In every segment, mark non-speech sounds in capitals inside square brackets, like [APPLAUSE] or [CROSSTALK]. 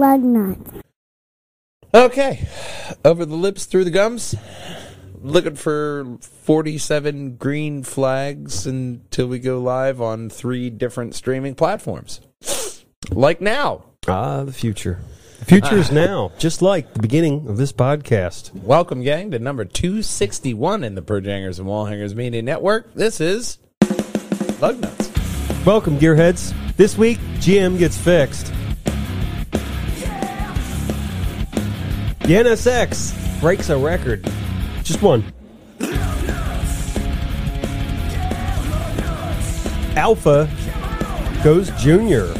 Drive on lug nuts. Okay, over the lips, through the gums. Looking for 47 green flags until we go live on three different streaming platforms. Like now. Ah, the future. The future is now, just like the beginning of this podcast. Welcome, gang, to number 261 in the Perjangers and Wallhangers Media Network. This is Lug Nuts. Welcome, gearheads. This week, GM gets fixed. The NSX breaks a record. Just one. Alfa goes junior.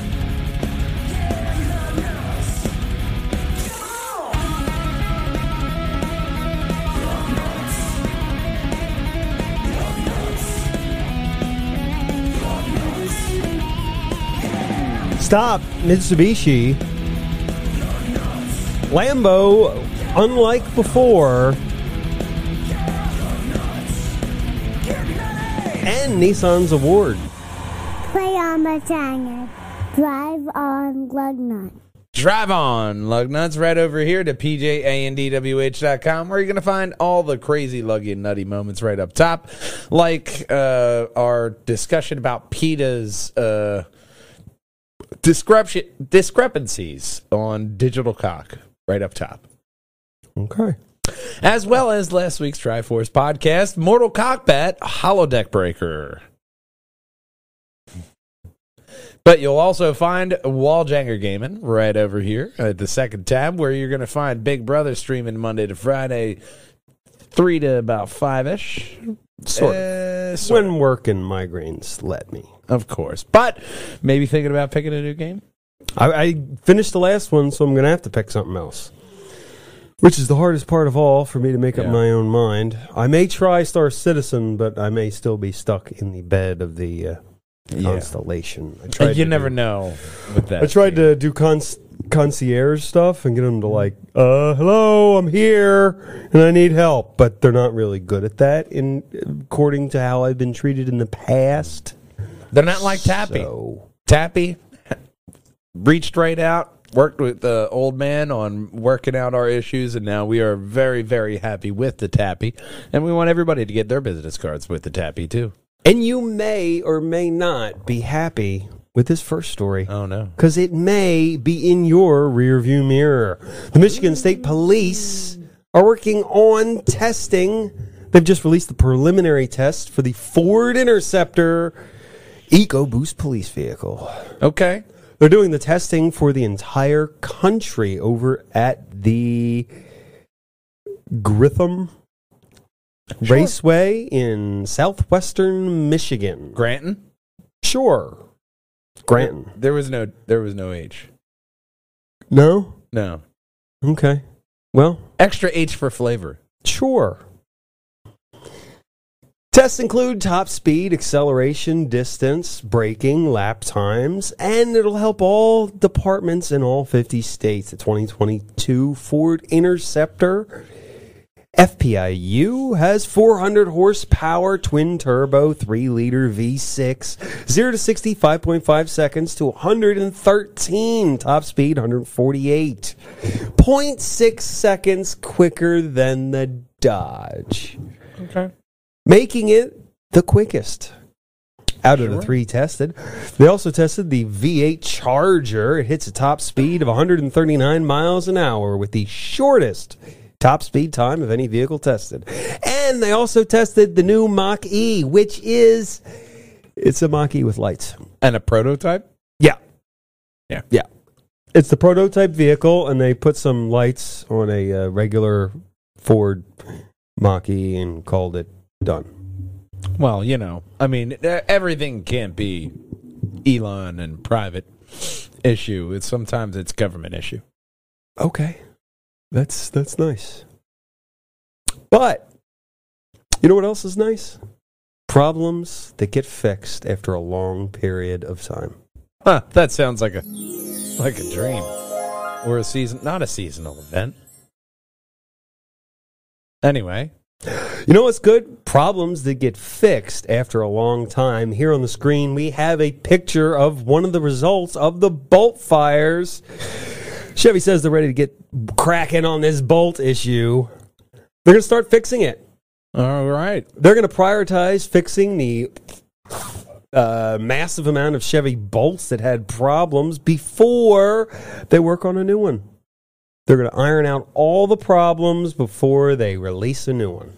Stop, Mitsubishi. Lambo, unlike before, and Nissan's award. Play on the Tanger. Drive on lug nuts. Drive on, lug nuts, right over here to pjandwh.com, where you're going to find all the crazy, luggy, and nutty moments right up top, like uh, our discussion about PETA's uh, discrepancies on digital cock right up top. Okay. As well as last week's Triforce podcast, Mortal Cockbat Holodeck Breaker. But you'll also find Walljanger Gaming right over here at the second tab, where you're going to find Big Brother streaming Monday to Friday, 3 to about 5 ish. Sort Uh, sort When work and migraines let me. of course. But maybe thinking about picking a new game? I, I finished the last one, so I'm going to have to pick something else. Which is the hardest part of all for me to make Yeah. up my own mind. I may try Star Citizen, but I may still be stuck in the bed of the uh, constellation. I tried You to never do- know with that. I tried to do cons- concierge stuff and get them to like, uh, hello, I'm here and I need help, but they're not really good at that. In according to how I've been treated in the past. They're not like Tappy. So, Tappy reached right out, worked with the old man on working out our issues, and now we are very, very happy with the Tappy. And we want everybody to get their business cards with the Tappy, too. and you may or may not be happy with this first story. Oh, no. because it may be in your rearview mirror. The Michigan State Police are working on testing. They've just released the preliminary test for the Ford Interceptor EcoBoost police vehicle. Okay. They're doing the testing for the entire country over at the Gritham Raceway in southwestern Michigan. Granton? Sure. Granton. There was no there was no H. No? No. Okay. Well, Extra H for flavor. Sure. Tests include top speed, acceleration, distance, braking, lap times, and it'll help all departments in all 50 states. The 2022 Ford Interceptor FPIU has 400 horsepower, twin turbo, 3 liter V6, 0 to 60, 5.5 seconds to 113, top speed 148.6 seconds quicker than the Dodge, Okay. Making it the quickest. Out of the three tested, they also tested the V8 Charger. It hits a top speed of 139 miles an hour with the shortest top speed time of any vehicle tested. And they also tested the new Mach E, which is it's a Mach E with lights. And a prototype? Yeah. Yeah. Yeah. It's the prototype vehicle, and they put some lights on a uh, regular Ford Mach E and called it done. Well, you know, I mean, everything can't be Elon and private issue. It's sometimes it's government issue. Okay. That's that's nice. But you know what else is nice? Problems that get fixed after a long period of time. Huh, that sounds like a like a dream. Or a season not a seasonal event. Anyway, You know what's good? Problems that get fixed after a long time. Here on the screen, we have a picture of one of the results of the bolt fires. Chevy says they're ready to get cracking on this bolt issue. They're going to start fixing it. All right. They're going to prioritize fixing the uh, massive amount of Chevy bolts that had problems before they work on a new one. They're going to iron out all the problems before they release a new one.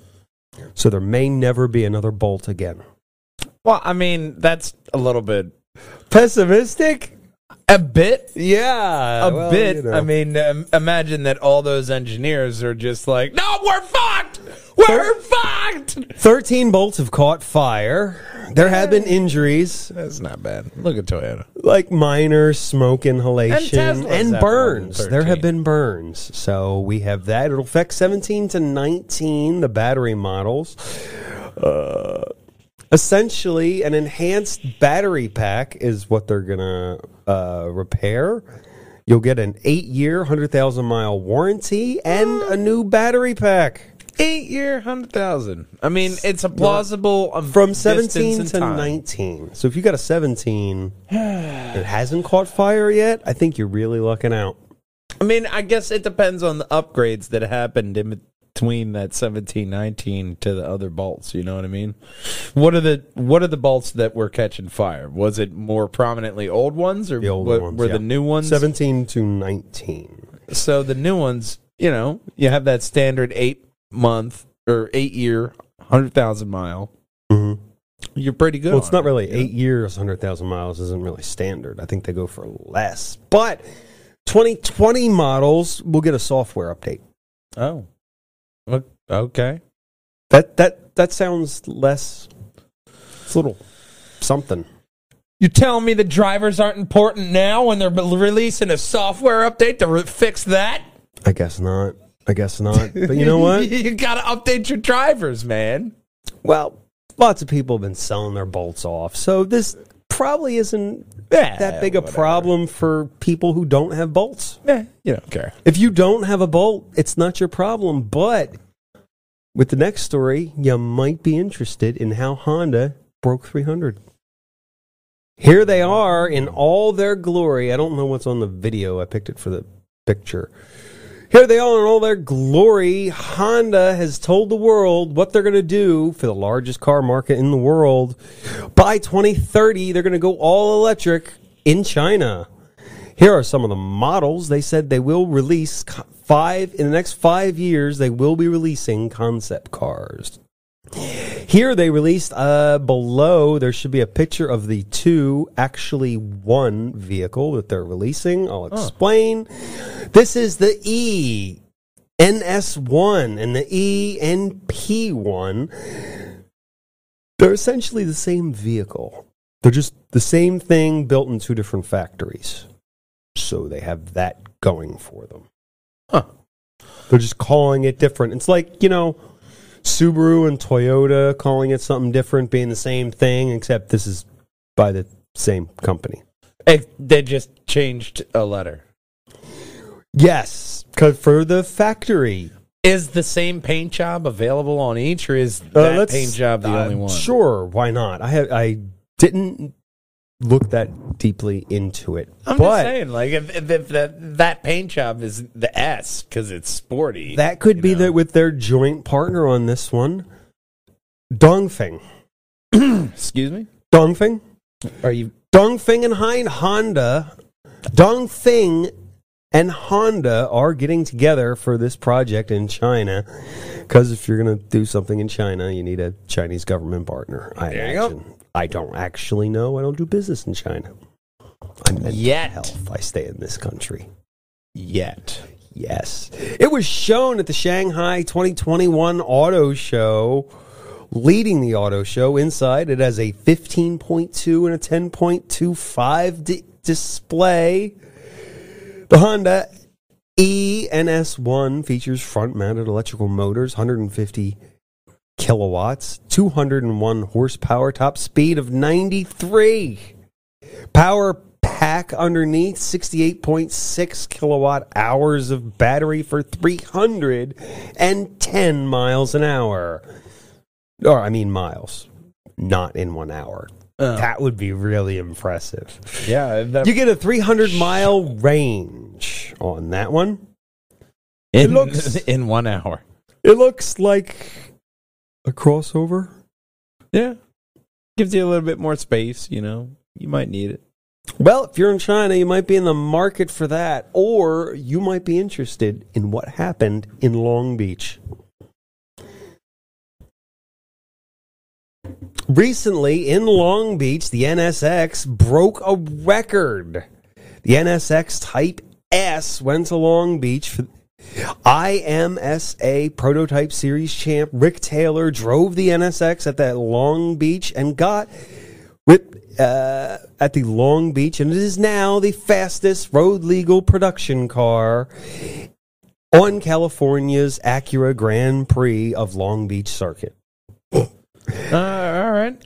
So there may never be another bolt again. Well, I mean, that's a little bit, Pessimistic? A bit, Yeah. a well, bit. you know. I mean, um, imagine that all those engineers are just like, no, we're fucked. We're fucked. 13 bolts have caught fire. There have been injuries, That's not bad. Look at Toyota. like minor smoke inhalation And and, Teslas have more than burns. There 13. have been burns. So we have that. It'll affect 17 to 19, the battery models. Uh, essentially, an enhanced battery pack is what they're going to uh, repair. You'll get an eight year, 100,000 mile warranty and a new battery pack. Eight year, hundred thousand. I mean, it's a plausible um, From 17 to time. 19. So if you got a 17 [SIGHS] that hasn't caught fire yet, I think you're really lucking out. I mean, I guess it depends on the upgrades that happened in between that 17, 19 to the other bolts. You know what I mean? What are the what are the bolts that were catching fire? Was it more prominently old ones, or The old what, ones, were yeah. the new ones? 17 to 19. So the new ones, you know, you have that standard eight month or eight year, hundred thousand mile. Mhm. You're pretty good. Well, it's not really eight years, 100,000 miles isn't really standard. I think they go for less. But 2020 models will get a software update. Oh, okay. That that that sounds less. It's a little something. You telling me the drivers aren't important now when they're releasing a software update to re- fix that? I guess not. I guess not. But you know what? [LAUGHS] you got to update your drivers, man. Well, lots of people have been selling their bolts off, so this probably isn't Yeah, that big a problem for people who don't have bolts. Eh, you don't care. If you don't have a bolt, it's not your problem. But with the next story, you might be interested in how Honda broke 300. Here they are in all their glory. I don't know what's on the video. I picked it for the picture. Here they are in all their glory. Honda has told the world what they're going to do for the largest car market in the world. By 2030, they're going to go all electric in China. Here are some of the models. They said they will release five in the next five years. They will be releasing concept cars. Here they released uh, below. There should be a picture of the two, actually one vehicle that they're releasing. I'll explain. This is the E NS1 and the E NP1. They're essentially the same vehicle. They're just the same thing built in two different factories. So they have that going for them. Huh. They're just calling it different. It's like, you know, Subaru and Toyota calling it something different, being the same thing, except this is by the same company. Eh, they just changed a letter. Yes, cause for the factory. Is the same paint job available on each, or is Uh, that paint job the uh, only one? Sure, why not? I have, I didn't look that deeply into it, I'm but just saying, like, if, if, if that that paint job is the S because it's sporty, that could be know. that with their joint partner on this one, Dongfeng. [CLEARS THROAT] Excuse me. Dongfeng. Are you? Dongfeng and Hein Honda, Dongfeng and Honda are getting together for this project in China. Because if you're going to do something in China, you need a Chinese government partner. I There you go. I don't actually know. I don't do business in China. I'm mental Yet. health. I stay in this country. Yet. Yes. It was shown at the Shanghai 2021 Auto Show. Leading the auto show inside, it has a 15.2 and a 10.25 di- display. The Honda E ENS1 features front mounted electrical motors, 150 kilowatts, 201 horsepower, top speed of 93. Power pack underneath, 68.6 kilowatt hours of battery for 310 miles an hour. Or, I mean, miles, not in one hour. Oh. That would be really impressive. Yeah, that, You get a 300 mile range on that one. in, looks- [LAUGHS] in one hour. It looks like a crossover. Yeah, gives you a little bit more space. You know, you might need it. Well, if you're in China, you might be in the market for that, or you might be interested in what happened in Long Beach. Recently, in Long Beach, the NSX broke a record. The NSX Type S went to Long Beach for IMSA Prototype Series champ Rick Taylor drove the NSX at that Long Beach and got with uh, at the Long Beach, and it is now the fastest road legal production car on California's Acura Grand Prix of Long Beach Circuit. Uh, all right,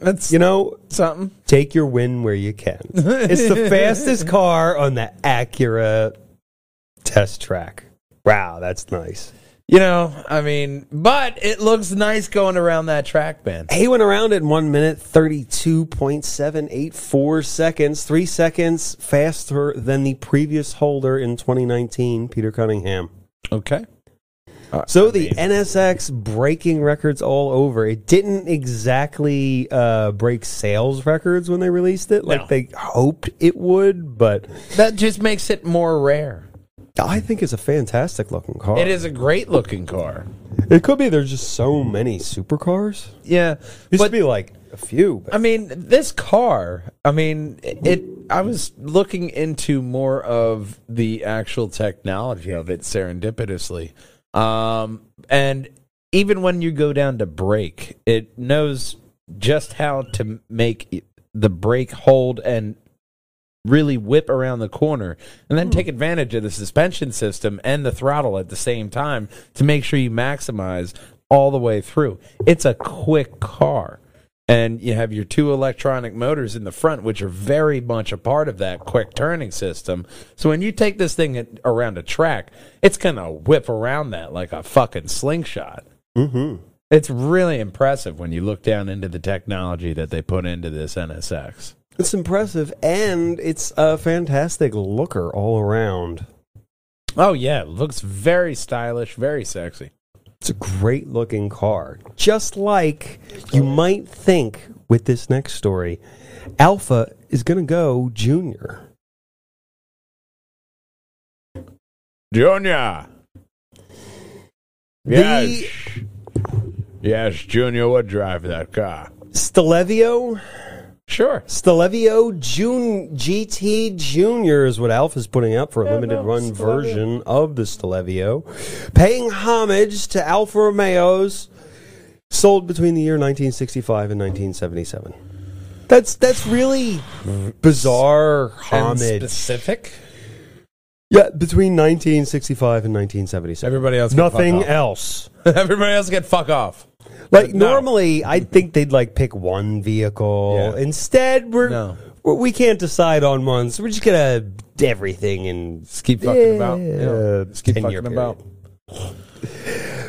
that's You know, something. take your win where you can. It's the [LAUGHS] fastest car on the Acura test track. Wow, that's nice. You know, I mean, but it looks nice going around that track, man. He went around in one minute, 32.784 seconds, three seconds faster than the previous holder in 2019, Peter Cunningham. Okay. So the NSX breaking records all over. It didn't exactly uh, break sales records when they released it, like No. they hoped it would, but That just makes it more rare. I think it's a fantastic looking car. It is a great looking car. It could be there's just so many supercars. Yeah, Used to be like a few. I mean, this car. I mean, it. I was looking into more of the actual technology of it serendipitously, um, and even when you go down to brake, it knows just how to make the brake hold and really whip around the corner and then take advantage of the suspension system and the throttle at the same time to make sure you maximize all the way through. It's a quick car. And you have your two electronic motors in the front, which are very much a part of that quick turning system. So when you take this thing around a track, it's going to whip around that like a fucking slingshot. Mhm. It's really impressive when you look down into the technology that they put into this NSX. It's impressive and it's a fantastic looker all around. Oh yeah, it looks very stylish, very sexy. It's a great looking car. Just like you might think with this next story, Alfa is going to go junior. Junior. The Yes, Junior would drive that car. Stelvio, Sure. Stelvio Jun- GT Junior is what Alfa is putting up for a limited no, run Stelvio. version of the Stelvio, paying homage to Alfa Romeos sold between the year 1965 and 1977. That's that's really bizarre And homage. specific. Yeah, between 1965 and 1977. Everybody else Nothing else. Off. [LAUGHS] Everybody else get fuck off. Like No. normally, I'd think they'd like pick one vehicle. Yeah. Instead, we're, No. we're we can't decide on one, so we're just gonna do everything and Just keep fucking about. Yeah, Yeah. Just keep 10-year fucking about.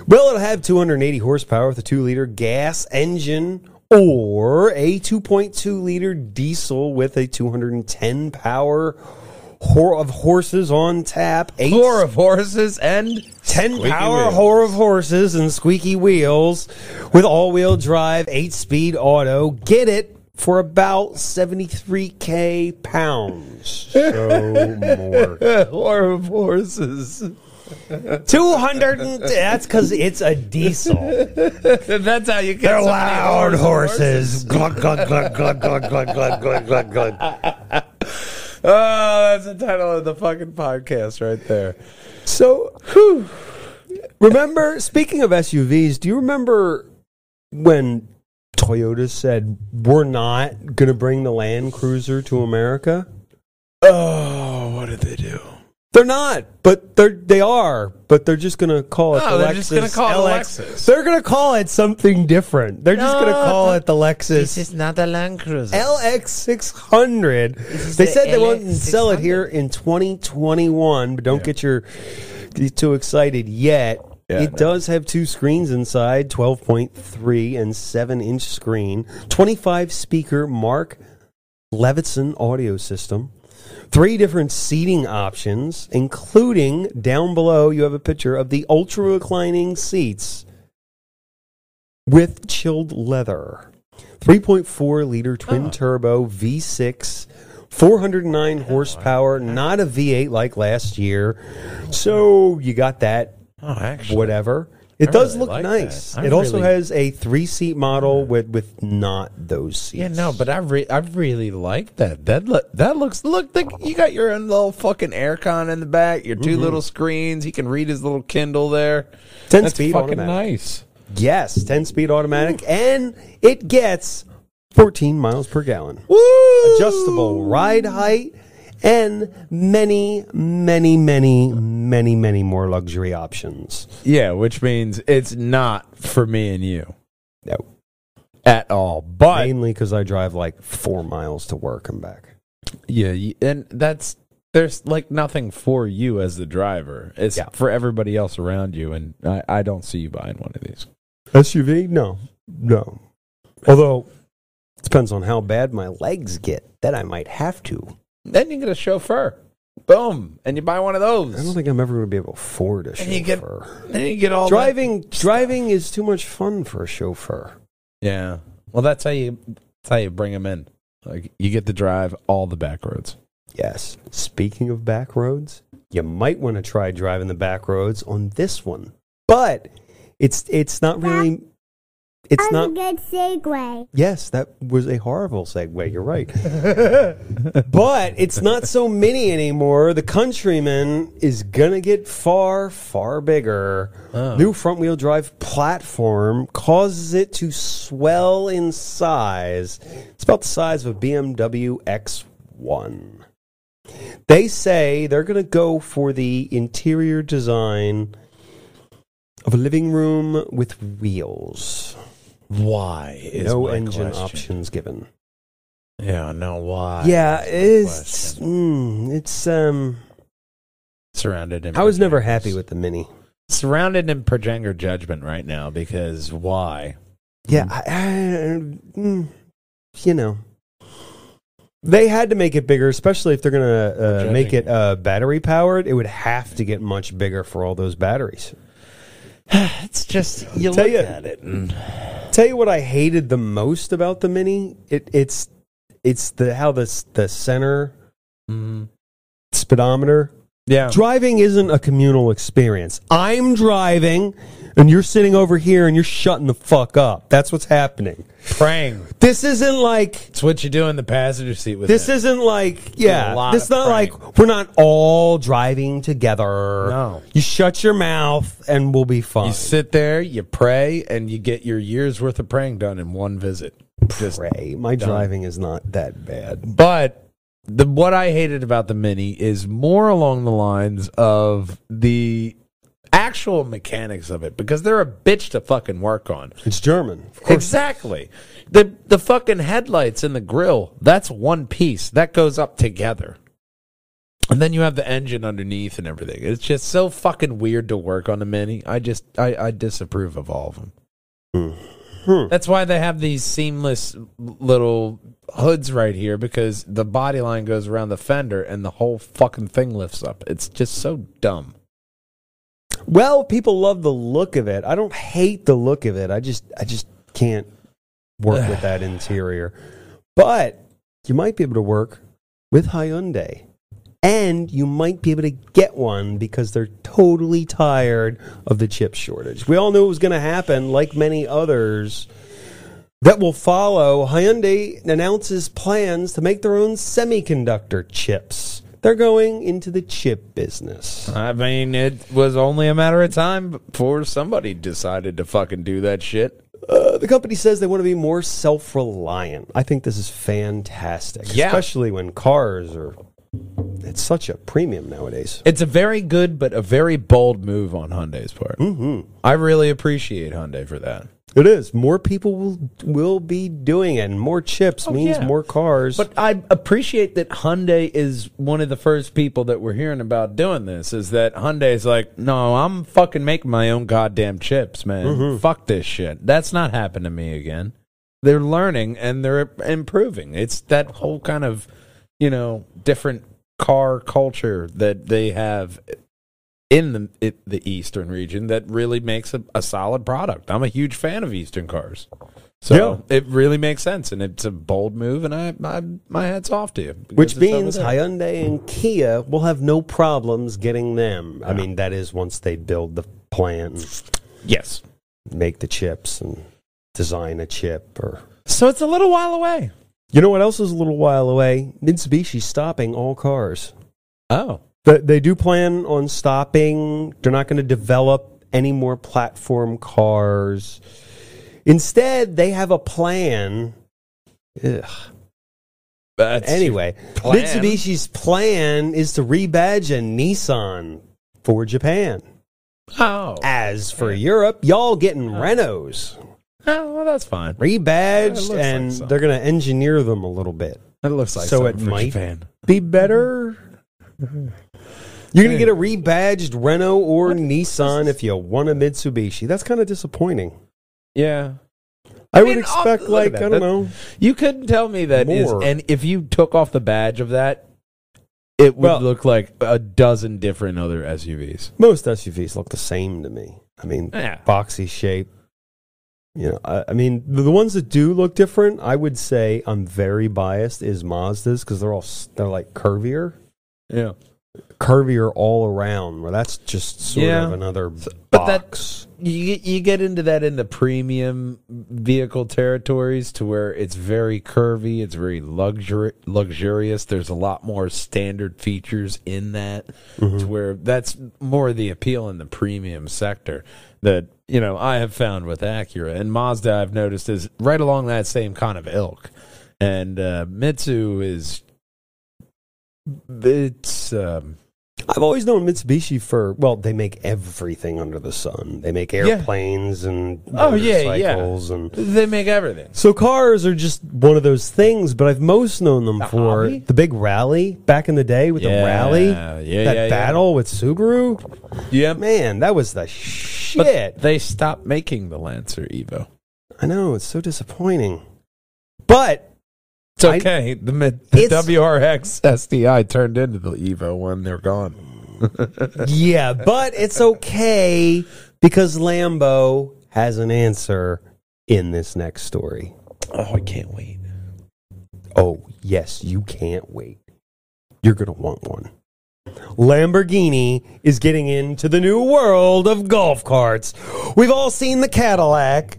Well, it'll have 280 horsepower with a two liter gas engine or a 2.2 liter diesel with a 210 power hor- of horses on tap. Eight Four of horses and 10 squeaky power wheels. whore of horses and squeaky wheels with all wheel drive, 8 speed auto. Get it for about 73k pounds. [LAUGHS] So more. [LAUGHS] Four of horses. 200 and [LAUGHS] that's because it's a diesel. That's how you get They're so many loud horse- horses. Glug, glug, glug, glug, glug, glug, glug, glug, glug, glug. Oh, that's the title of the fucking podcast right there. So, whew. remember, speaking of SUVs, do you remember when Toyota said, we're not going to bring the Land Cruiser to America? Oh, what did they do? They're not, but they're they are. But they're just gonna call it. No, the they're just gonna Lexus call it LX. Lexus. They're gonna call it something different. They're just gonna No, call the- it the Lexus This is not the Land Cruiser. LX six hundred. is They the said they won't sell it here in twenty twenty one, but don't get your get too excited yet. Yeah, it no. does have two screens inside, twelve point three and seven inch screen, twenty five speaker Mark Levinson audio system. Three different seating options, including down below, you have a picture of the ultra reclining seats with chilled leather. 3.4 liter twin oh. turbo V6, 409 horsepower, not a V8 like last year. So you got that, Oh, actually, whatever. It I does really look like nice. that. I It also really- has a three seat model with, with not those seats. Yeah, no, but I re- I really like that. That look that looks look like you got your own little fucking aircon in the back, your 2 mm-hmm. little screens. He can read his little Kindle there. 10 That's speed fucking automatic. nice. Yes, 10 speed automatic, and it gets 14 miles per gallon. Woo! Adjustable ride height, and many, many, many, many, many more luxury options. Yeah, which means it's not for me and you No, at all. But mainly because I drive like four miles to work and back. yeah, and that's there's like nothing for you as the driver. It's Yeah. for everybody else around you, and I, I don't see you buying one of these. SUV? No, no. Although, it depends on how bad my legs get. Then I might have to. Then you get a chauffeur. Boom, and you buy one of those. I don't think I'm ever going to be able to afford a And you get- chauffeur. then you get all that- Driving, driving is too much fun for a chauffeur. Yeah. Well, that's how you that's how you bring them in. Like you get to drive all the back roads. Yes. Speaking of back roads, you might want to try driving the back roads on this one. But it's it's not really it's That's not a good segue. Yes, that was a horrible segue. You're right. [LAUGHS] but it's not so mini anymore. The Countryman is going to get far, far bigger. Oh. New front wheel drive platform causes it to swell in size. It's about the size of a BMW X1. They say they're going to go for the interior design of a living room with wheels. Why is no engine question. options given. Yeah, no. Why? yeah, is it's mm, it's um. surrounded in. I was never happy with the Mini. surrounded in projector judgment right now because why? Yeah, I, I, mm, you know, they had to make it bigger, especially if they're gonna uh, make it uh, battery powered. It would have to get much bigger for all those batteries. [SIGHS] It's just you Tell look you- at it and Tell you what I hated the most about the Mini. It, it's it's the how the the center mm, speedometer yeah. driving isn't a communal experience. I'm driving and you're sitting over here and you're shutting the fuck up. That's what's happening. praying. This isn't like It's what you do in the passenger seat with this him. isn't like yeah. This of not praying. like we're not all driving together. No. You shut your mouth and we'll be fine. You sit there, you pray, and you get your year's worth of praying done in one visit. Just Pray. My done. driving is not that bad. But the what I hated about the Mini is more along the lines of the actual mechanics of it because they're a bitch to fucking work on. It's German. Of course. Exactly. The the fucking headlights and the grill, that's one piece. That goes up together. And then you have the engine underneath and everything. It's just so fucking weird to work on a Mini. I just I, I disapprove of all of them. Hmm. That's why they have these seamless little hoods right here because the body line goes around the fender and the whole fucking thing lifts up. It's just so dumb. Well, people love the look of it. I don't hate the look of it. I just I just can't work with that interior. But you might be able to work with Hyundai. And you might be able to get one because they're totally tired of the chip shortage. We all knew it was going to happen, like many others that will follow. Hyundai announces plans to make their own semiconductor chips. They're going into the chip business. I mean, it was only a matter of time before somebody decided to fucking do that shit. Uh, the company says they want to be more self-reliant. I think this is fantastic, Yeah. especially when cars are it's such a premium nowadays. It's a very good but a very bold move on Hyundai's part. Mm-hmm. I really appreciate Hyundai for that. It is. More people will will be doing it, and more chips oh, means Oh, yeah. more cars. But I appreciate that Hyundai is one of the first people that we're hearing about doing this. Is that Hyundai's like, no, I'm fucking making my own goddamn chips, man. Mm-hmm. Fuck this shit. That's not happening to me again. They're learning and they're improving. It's that whole kind of, you know, different car culture that they have in the it, the eastern region that really makes a, a solid product. I'm a huge fan of eastern cars. So it really makes sense, and it's a bold move, and I, I my hats off to you. Which means. Hyundai and Kia will have no problems getting them. I mean, that is once they build the plant, yes. make the chips, and design a chip. Or So it's a little while away. you know what else is a little while away? Mitsubishi stopping all cars. Oh, They, they do plan on stopping. They're not going to develop any more platform cars. Instead, they have a plan. Ugh. that's Anyway, plan? Mitsubishi's plan is to rebadge a Nissan for Japan. Oh, As for Europe, y'all getting oh. Renaults oh well, that's fine. Rebadged, like and so. they're going to engineer them a little bit. That looks like So it might- Japan. Be better. Mm-hmm. You're going to get a rebadged Renault or Nissan if you want a Mitsubishi. That's kind of disappointing. Yeah, I, mean, would I'll- expect, like. I don't That- know. you couldn't tell me that More. and if you took off the badge of that, it would Well- look like a dozen different other SUVs. Most SUVs look the same to me. I mean, Yeah. boxy shape. You know, I, I mean, the, the ones that do look different, I would say I'm very biased is Mazdas because they're all they're like curvier, Yeah, curvier all around. Where that's just sort Yeah. of another but that- box. you get- you get into that in the premium vehicle territories to where it's very curvy, it's very luxury luxurious. There's a lot more standard features in that, to where that's more the appeal in the premium sector. That you know I have found with Acura and Mazda, I've noticed is right along that same kind of ilk, and uh, Mitsu is it's. Um, I've always known Mitsubishi for well, they make everything under the sun. They make airplanes and Oh, yeah, yeah. and they make everything. So cars are just one of those things, but I've most known them The for hobby? the big rally back in the day with Yeah, the rally. yeah, that yeah, yeah. battle with Subaru. Yeah, Man, that was the But shit. they stopped making the Lancer Evo. I know, it's so disappointing. But It's I- okay. the the It's- WRX STI turned into the Evo when they're gone. [LAUGHS] yeah, but it's okay because Lambo has an answer in this next story. Oh, I can't wait. Oh, yes, you can't wait. You're going to want one. Lamborghini is getting into the new world of golf carts. We've all seen the Cadillac.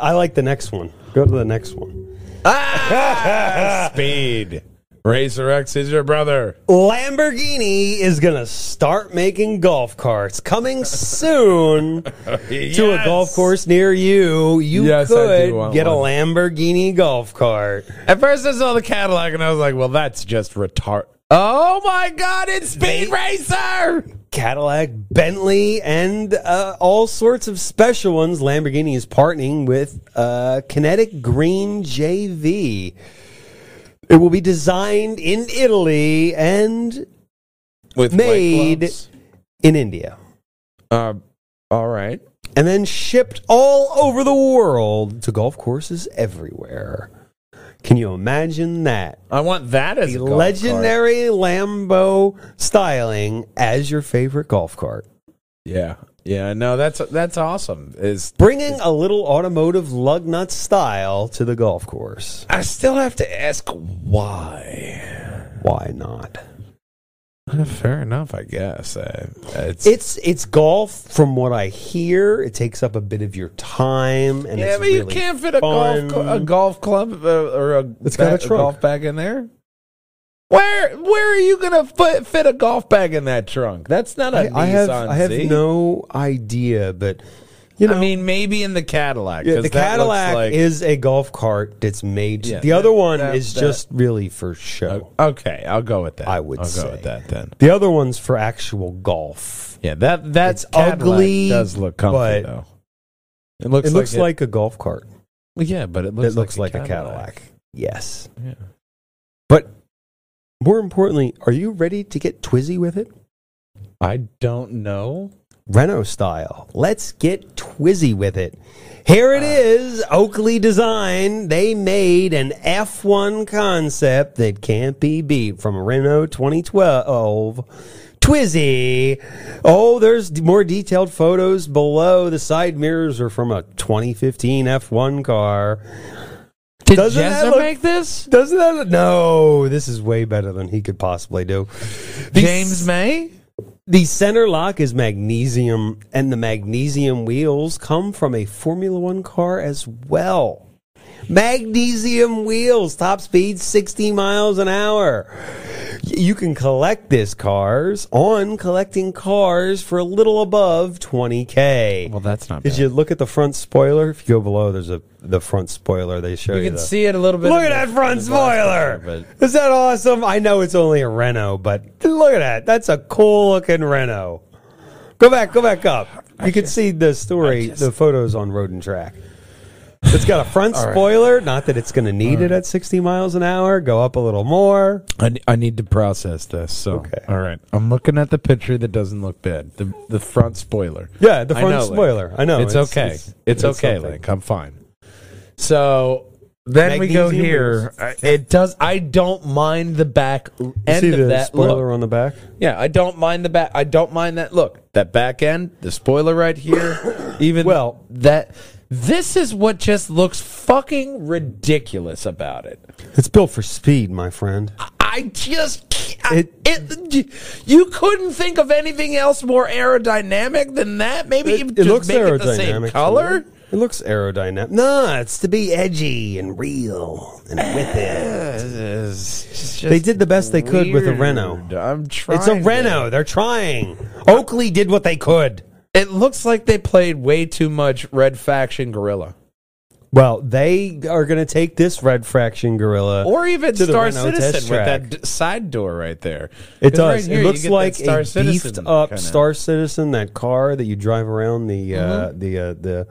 I like the next one. Go to the next one. Ah! [LAUGHS] Speed. Racer X is your brother. Lamborghini is going to start making golf carts coming soon [LAUGHS] to a golf course near you. You Yes, could get a. Lamborghini golf cart. At first, I saw the Cadillac and I was like, "Well, that's just retard." Oh my God! It's Speed Racer. Cadillac, Bentley, and uh, all sorts of special ones. Lamborghini is partnering with uh, Kinetic Green JV. It will be designed in Italy and With Made- in India, Uh, all right. and then shipped all over the world to golf courses everywhere. Can you imagine that? I want that as The a golf cart. legendary Lambo styling as your favorite golf cart. Yeah, yeah. No, that's that's awesome. Is bringing a little automotive lug nut style to the golf course. I still have to ask why. Why not? [LAUGHS] Fair enough, I guess. Uh, it's, It's it's golf. From what I hear, it takes up a bit of your time, and yeah, but you can't fit a fun. golf a golf club uh, or a, It's got a ba- trunk. golf bag in there. Where where are you gonna fit, fit a golf bag in that trunk? That's not a I have I have no idea, but You know. I mean, maybe in the Cadillac. Yeah, the Cadillac like- is a golf cart that's made. Yeah, the other one that- is that- just really for show. Okay, I'll go with that. I would I'll say. go with that then. The other one's for actual golf. Yeah, that that's It's ugly, Does look comfy though. It looks. it looks like, like a golf cart. it- yeah, but it looks. it looks like, like, a Cadillac. Yes, Yeah. but more importantly, are you ready to get twizzy with it? I don't know. Renault style. Let's get twizzy with it. Here it ah. is, Oakley design. They made an F1 concept that can't be beat from Renault 2012. Twizy. Oh, there's more detailed photos below. The side mirrors are from a 2015 F1 car. Did Doesn't that Jezza look- make this? Doesn't that? No, this is way better than he could possibly do. James May. The center lock is magnesium, and the magnesium wheels come from a Formula One car as well. Magnesium wheels, top speed 60 miles an hour. You can collect this cars on collecting cars for a little above 20k. Well, that's not. Did bad. you look at the front spoiler? If you go below, there's a the front spoiler. They show you. You can the- see it a little bit. Look at the- that front in the box spoiler. picture, Is that awesome? I know it's only a Renault, but look at that. That's a cool looking Renault. Go back, go back up. You can see the story, just- the photos on Road and Track. It's got a front [LAUGHS] right. spoiler. Not that it's going to need it at 60 miles an hour. Go up a little more. I, I need to process this. So, Okay. all right. I'm looking at the picture that doesn't look bad. The the front spoiler. Yeah, the I front know, Link. spoiler. I know. It's, okay. It's, It's, okay, something. Link. I'm fine. So then we go here. I- It does. I don't mind the back end of the that. spoiler Look. on the back? Yeah, I don't mind the back. I don't mind that. Look, that back end, the spoiler right here. [COUGHS] Even Well- that. This is what just looks fucking ridiculous about it. It's built for speed, my friend. I just can't- It- it, you couldn't think of anything else more aerodynamic than that. Maybe you It, just it looks make aerodynamic. it the same color. It looks aerodynamic. No, it's to be edgy and real and [SIGHS] with it. They did the best they could with a Renault. I'm trying. It's a Renault. They're trying. Oakley did what they could. It looks like they played way too much Red Faction Guerrilla, Well, they are going to take this Red Fraction Guerrilla. or even To Star Citizen with that d- side door right there. it does. right here it looks like Star a Citizen beefed up kinda- Star Citizen, that car that you drive around the uh, the uh, the,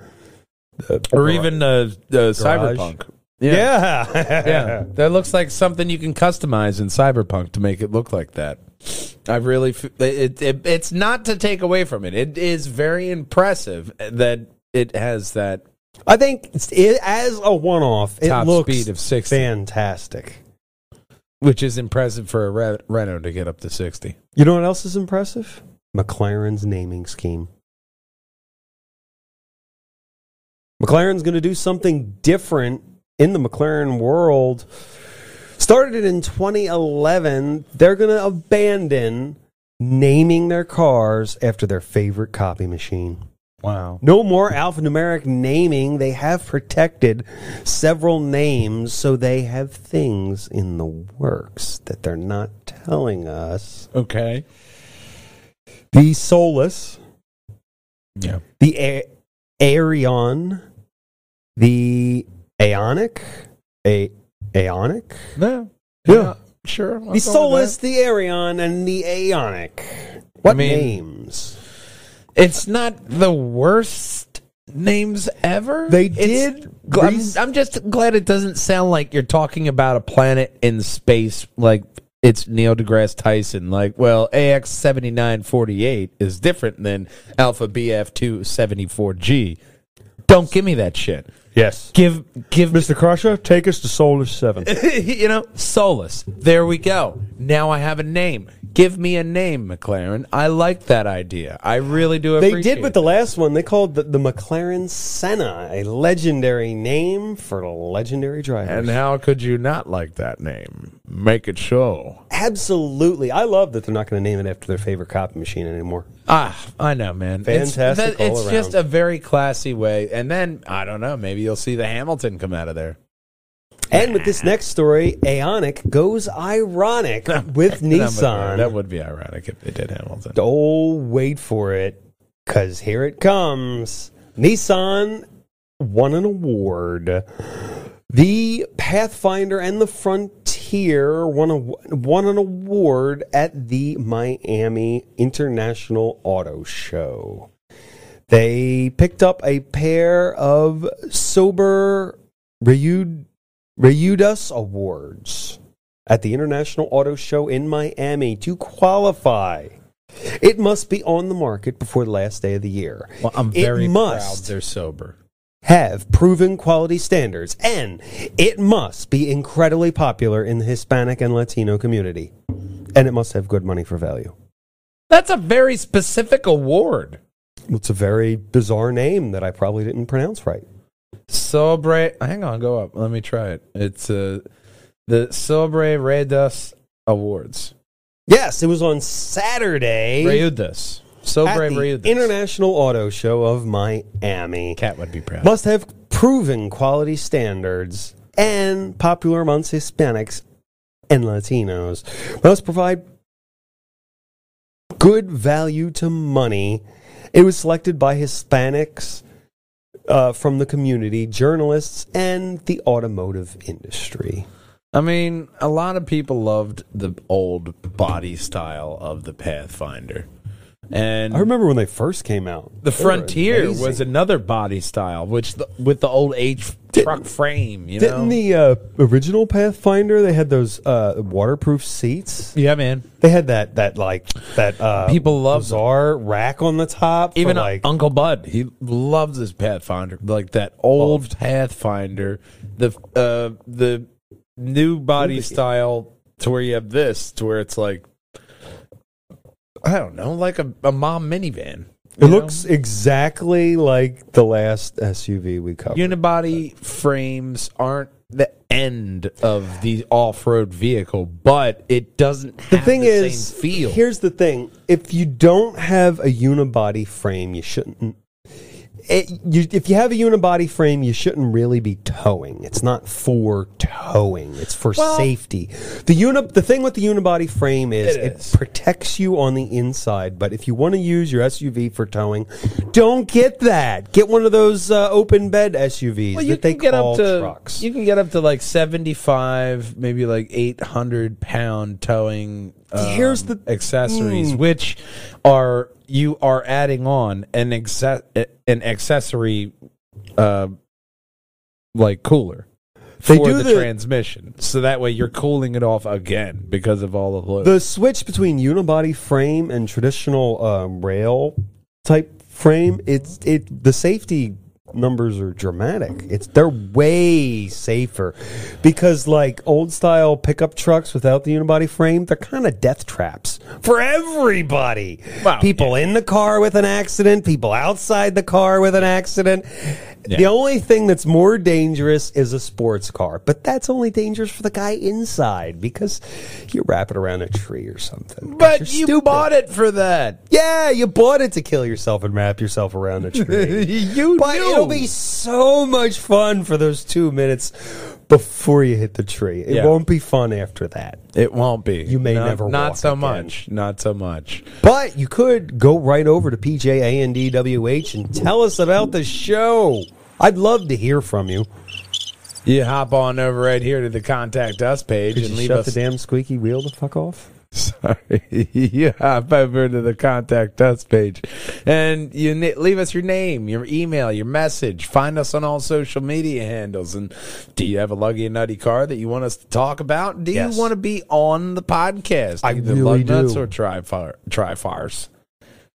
the or even uh, uh, Cyberpunk. yeah [LAUGHS] yeah, that looks like something you can customize in Cyberpunk to make it look like that. I really, it, it, it's not to take away from it. It is very impressive that it has that I think it, as a one off, it top looks speed of 60, fantastic. which is impressive for a Re- Renault to get up to 60. You know what else is impressive? McLaren's naming scheme. McLaren's going to do something different in the McLaren world. Started in 2011, they're going to abandon naming their cars after their favorite copy machine. Wow. No more alphanumeric naming. They have protected several names, so they have things in the works that they're not telling us. Okay. The Solus, Yeah. the A- Arion, the Aonic, A- Aonic, No. Yeah. Sure. I'll the Solus, the Arion, and the Aonic. What I mean- names? It's not the worst names ever. They did I'm, I'm just glad it doesn't sound like you're talking about a planet in space like it's Neil deGrasse Tyson. Like, well, AX seventy nine forty eight is different than Alpha BF two seventy four G. Don't give me that shit. Yes. Give give Mr. Crusher, take us to Solus 7. [LAUGHS] you know, Solus. There we go. Now I have a name. Give me a name, McLaren. I like that idea. I really do They appreciate did with the last one. They called the, the McLaren Senna, a legendary name for a legendary drivers. And how could you not like that name? Make it show. Absolutely. I love that they're not going to name it after their favorite copy machine anymore. Ah, I know, man. It's- Fantastic that- all It's, just a very classy way. And then I don't know. Maybe you'll see the Hamilton come out of there. And with this next story, Aonic goes ironic [LAUGHS] with Nissan. That would be ironic if they did Hamilton. Oh, wait for it, because here it comes. Nissan won an award. The Pathfinder and the Frontier won, a, won an award at the Miami International Auto Show. They picked up a pair of Sober Reud, Reudas Awards at the International Auto Show in Miami to qualify. It must be on the market before the last day of the year. Well, I'm It very must proud they're sober. Have proven quality standards, and it must be incredibly popular in the Hispanic and Latino community. And it must have good money for value. That's a very specific award. It's a very bizarre name that I probably didn't pronounce right. Sobre, hang on, go up. Let me try it. It's uh, the Sobre Redas Awards. Yes, it was on Saturday Reudas. At Sobre the Reudas. International Auto Show of Miami. Cat would be proud. Must have proven quality standards and popular amongst Hispanics and Latinos. Must provide good value to money. It was selected by Hispanics uh, from the community, journalists, and the automotive industry. I mean, a lot of people loved the old body style of the Pathfinder. And I remember when they first came out. the Frontier amazing. was another body style, which the, with the old H truck frame, you know. Didn't know. the uh, original Pathfinder? They had those uh, waterproof seats. yeah, man. They had that that like that uh, People love them. bizarre rack on the top. Even uh, like Uncle Bud, he loves his Pathfinder, like that old Pathfinder, the uh, the new body Ooh. style to where you have this, to where it's like, I don't know, like a, a mom minivan. it know? looks exactly like the last SUV we covered. unibody frames aren't the end of the off-road vehicle, but it doesn't have the thing the is, same feel. here's the thing: if you don't have a unibody frame, you shouldn't. It, you, if you have a unibody frame, you shouldn't really be towing. It's not for towing; it's for Well- safety. The uni, the thing with the unibody frame is It it, is. protects you on the inside. But if you want to use your SUV for towing, don't get that. Get one of those uh, open bed SUVs well, you that they can get call up to trucks. you can get up to like seventy-five, maybe like eight hundred pound towing. Um, Here's the- accessories, Mm. which are you are adding on an exce- an accessory, uh, like cooler. They for do the, the- transmission, so that way you're cooling it off again because of all the fluid. The switch between unibody frame and traditional um, rail type frame, it's it the safety numbers are dramatic. It's they're way safer because like old style pickup trucks without the unibody frame, they're kind of death traps for everybody. Wow, people in the car with an accident, people outside the car with an accident. The only thing that's more dangerous is a sports car, but that's only dangerous for the guy inside because you wrap it around a tree or something. but you stupid. bought it for that. Yeah, you bought it to kill yourself and wrap yourself around a [LAUGHS] tree. you but knew. it'll be so much fun for those two minutes before you hit the tree. It Yeah. won't be fun after that. It won't be. You may Not- never Not walk so again. much. Not so much. But you could go right over to PJANDWH and tell us about the show. I'd love to hear from you. You hop on over right here to the contact us page Could and you leave shut us. the damn squeaky wheel the fuck off? [LAUGHS] Sorry, you hop over to the contact us page, and you leave us your name, your email, your message. Find us on all social media handles. And do you have a luggy and nutty car that you want us to talk about? Do Yes. you want to be on the podcast? I Either really lug nuts do. or try trifarts.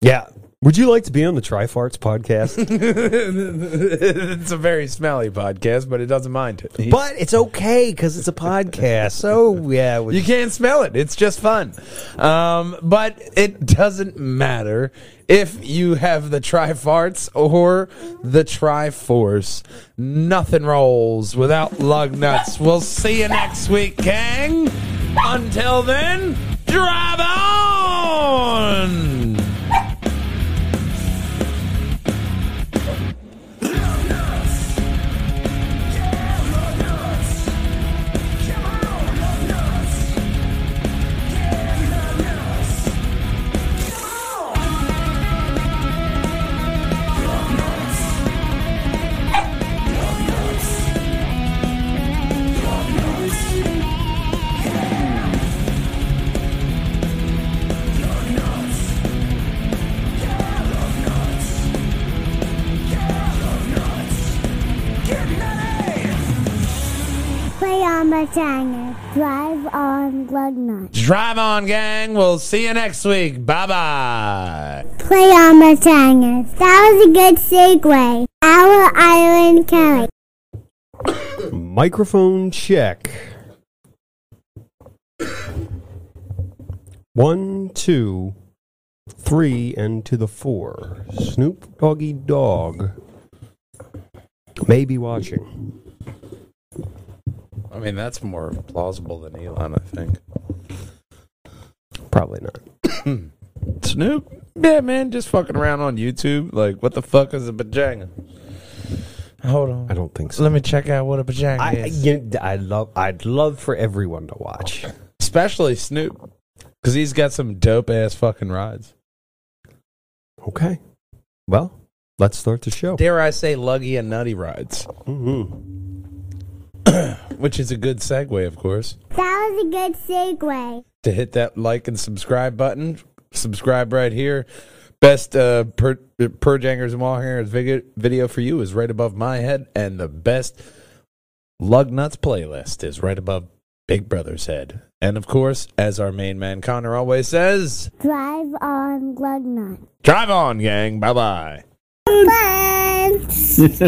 Yeah. Would you like to be on the Trifarts podcast? [LAUGHS] it's a very smelly podcast, but it doesn't mind it. but it's okay because it's a podcast. So yeah, we- You can't smell it. It's just fun. Um, but it doesn't matter if you have the Trifarts or the Triforce. Nothing rolls without lug nuts. We'll see you next week, gang. Until then, drive on. China. Drive on Lugnut. Drive on, gang. We'll see you next week. Bye bye. Play on the China. That was a good segue. Our Island Kelly. Microphone check. One, two, three, and to the four. Snoop Doggy Dogg may be watching. I mean, that's more plausible than Elon, I think. Probably not. [CLEARS THROAT] Snoop? Yeah, man, just fucking around on YouTube. Like, what the fuck is a bajanga? Hold on. I don't think so. Let me check out what a bajanga I, is. you- I love. I'd love for everyone to watch. Especially Snoop. Because he's got some dope ass fucking rides. Okay. Well, let's start the show. Dare I say, luggy and nutty rides. hmm [CLEARS THROAT] Which is a good segue, of course. That was a good segue. to hit that like and subscribe button. Subscribe right here. Best uh, per, per Jangers and Wallhangers video, video for you is right above my head, and the best Lug Nuts playlist is right above Big Brother's head. And of course, as our main man Connor always says, Drive on Lug Nuts. drive on, gang. Bye bye. Fun. [LAUGHS]